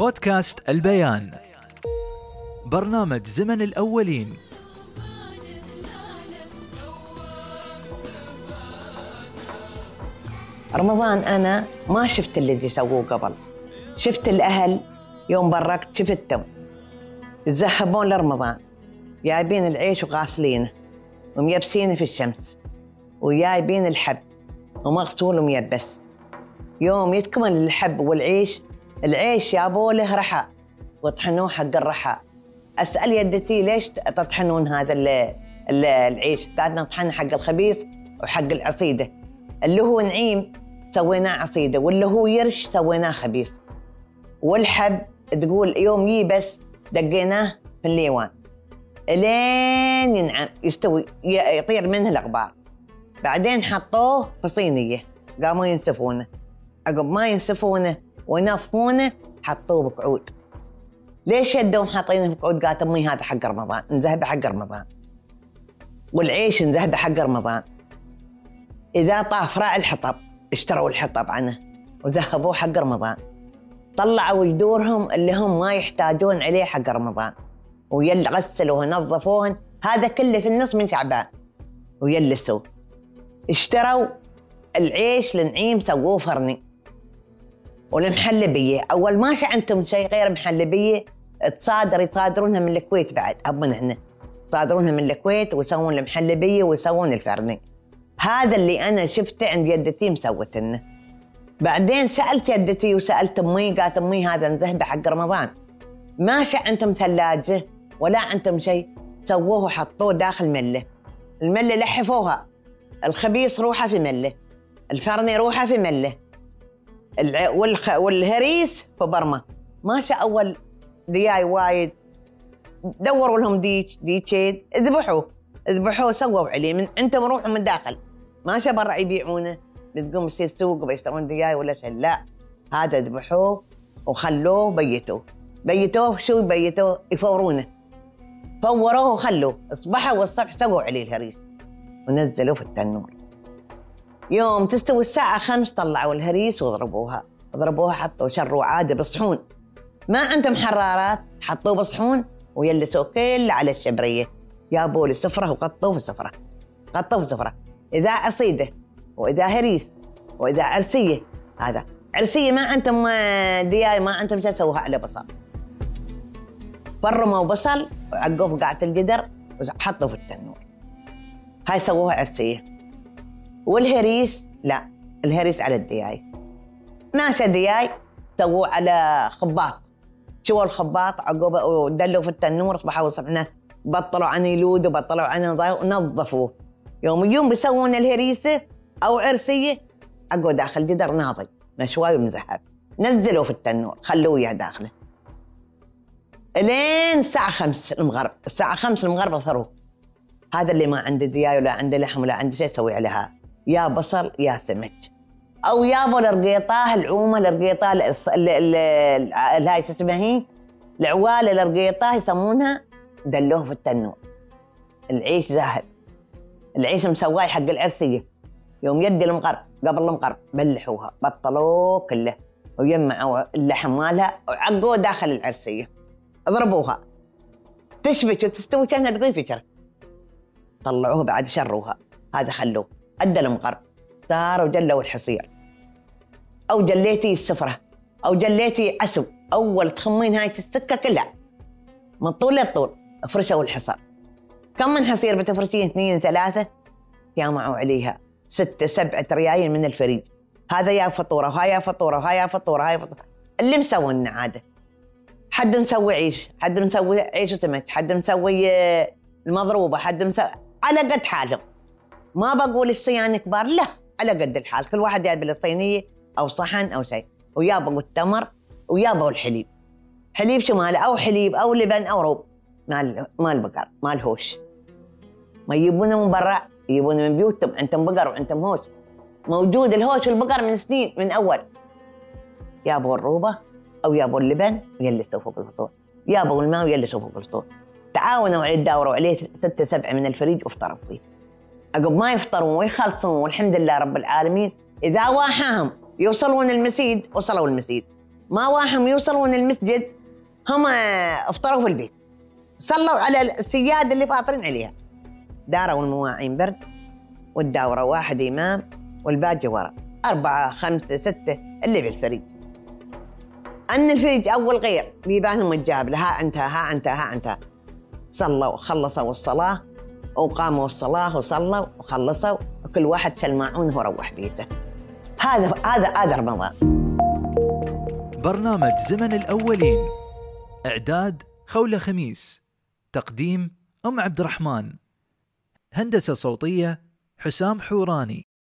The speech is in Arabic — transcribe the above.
بودكاست البيان. برنامج زمن الأولين. رمضان أنا ما شفت اللي سووه قبل. شفت الأهل يوم بركت شفتهم. يتذهبون لرمضان. جايبين العيش وغاسلينه. وميبسينه في الشمس. وجايبين الحب. ومغسول وميبس. يوم يتكمل الحب والعيش العيش يابوا له رحى وطحنوه حق الرحى. أسأل يدتي ليش تطحنون هذا ال ال العيش؟ قاعد نطحن حق الخبيث وحق العصيدة. اللي هو نعيم سويناه عصيدة واللي هو يرش سويناه خبيث. والحب تقول يوم يبس دقيناه في الليوان. إلين ينعم يستوي يطير منه الأغبار. بعدين حطوه في صينية. قاموا ينسفونه. عقب ما ينسفونه وينظفونه حطوه بقعود. ليش يدهم حاطينه بقعود؟ قالت أمي هذا حق رمضان نذهبه حق رمضان. والعيش نذهبه حق رمضان. إذا طاف راعي الحطب اشتروا الحطب عنه وذهبوه حق رمضان. طلعوا جذورهم اللي هم ما يحتاجون عليه حق رمضان. ويل غسلوه ونظفوهن هذا كله في النص من شعبان. ويلسوا اشتروا العيش لنعيم سووه فرني. والمحلبيه أول ما عندهم شيء غير محلبيه تصادر يصادرونها من الكويت بعد. أبونا هنا يصادرونها من الكويت ويسوون المحلبيه ويسوون الفرني. هذا اللي أنا شفته عند يدتي مسوت لنا بعدين سألت يدتي وسألت أمي قالت أمي هذا نزهبه حق رمضان. ما عندهم ثلاجة ولا عندهم شيء سووه وحطوه داخل ملة. الملة لحفوها. الخبيص روحه في ملة. الفرني روحه في ملة. والخ... والهريس في برما. ماشى اول دياي وايد. دوروا لهم ديك ديكين ذبحوه ذبحوه سووا عليه. من عندهم روحوا من داخل. ماشى برا يبيعونه. بتقوم يصير سوق وبيشترون دياي ولا شيء. لا. هذا ذبحوه وخلوه بيتوه. بيتوه شو يبيتوه يفورونه. فوروه وخلوه. اصبحوا والصبح سووا عليه الهريس. ونزلوه في التنور. يوم تستوي الساعة خمس طلعوا الهريس وضربوها ضربوها حطوا شروا عادة بصحون. ما عندهم حرارات حطوه بصحون ويلسوا كل على الشبرية. جابوا لي سفرة وقطوه في سفرة قطوه في سفرة إذا عصيدة وإذا هريس وإذا عرسية. هذا. عرسية ما عندهم دياي ما عندهم شيء سووها على بصل. فرموا بصل وعقوه في قاعة الجدر وحطوا في التنور. هاي سووها عرسية. والهريس لا الهريس على الدياي. ناشا دياي سووه على خباط. شو الخباط عقب ودلوا في التنور اصبحوا صبحنا بطلوا عن يلود وبطلوا عن ونظفوه. يوم يوم بيسوون الهريسه أو عرسيه عقب داخل جدر ناضي مشواي ومزحف. نزلوا في التنور خلوه وياه داخله. إلين الساعة خمس المغرب الساعة خمس المغرب اظهروه هذا اللي ما عنده دياي ولا عنده لحم ولا عنده شيء سوي عليها. يا بصل يا سمك. أو يابوا الرقيطاه العومه الرقيطاه هاي شو اسمها هي؟ العواله الرقيطاه يسمونها دلوه في التنور. العيش ذاهب العيش مسواي حق العرسية. يوم يدي المغرب قبل المغرب بلحوها بطلوه كله. ويجمعوا اللحم مالها وعقوه داخل العرسية. ضربوها تشبك وتستوي كأنها تقول في شرك طلعوها بعد شروها. هذا خلوه. أدى المغرب صاروا جلوا الحصير. أو جليتي السفرة أو جليتي عسو أول تخمين هاي السكة كلها. من طول لطول فرشوا الحصر كم من حصير بتفرشين؟ اثنين ثلاثة. جامعوا عليها ستة سبعة ريايل من الفريج. هذا يا فطورة وهاي يا فطورة وهاي يا فطورة وهاي فطورة. اللي مسوي لنا عادة. حد مسوي عيش حد مسوي عيش وسمك حد مسوي آه، المضروبة حد مسوي على قد حالهم ما بقول الصيان كبار لا على قد الحال. كل واحد له صينية أو صحن أو شيء ويابوا التمر ويابوا الحليب حليب. شو ماله أو حليب أو لبن أو روب. مال مال بقر مال هوش. ما يجيبونه من برا يجيبونه من بيوتهم عندهم بقر وعندهم هوش. موجود الهوش والبقر من سنين من أول. يابوا الروبه أو يابوا اللبن يلسوا فوق الفطور. يابوا الماء ويلسوا فوق الفطور. تعاونوا عليه داوروا عليه ستة سبعة من الفريج وافطروا فيه. عقب ما يفطرون ويخلصون والحمد لله رب العالمين. إذا واحاهم يوصلون المسيد وصلوا المسيد ما واهم يوصلون المسجد هم افطروا في البيت. صلوا على السيادة اللي فاطرين عليها. داروا المواعين برد والداورة واحد إمام والباقي ورا. أربعة خمسة ستة اللي بالفريج أن الفريج أول غير. بيبانهم الجاب ها أنت ها أنت ها أنت. صلوا خلصوا الصلاة. وقاموا الصلاة وصلوا وخلصوا وكل واحد شل ماعونه وروح بيته. هذا هذا هذا رمضان. برنامج زمن الأولين. إعداد خولة خميس. تقديم أم عبد الرحمن. هندسة صوتية حسام حوراني.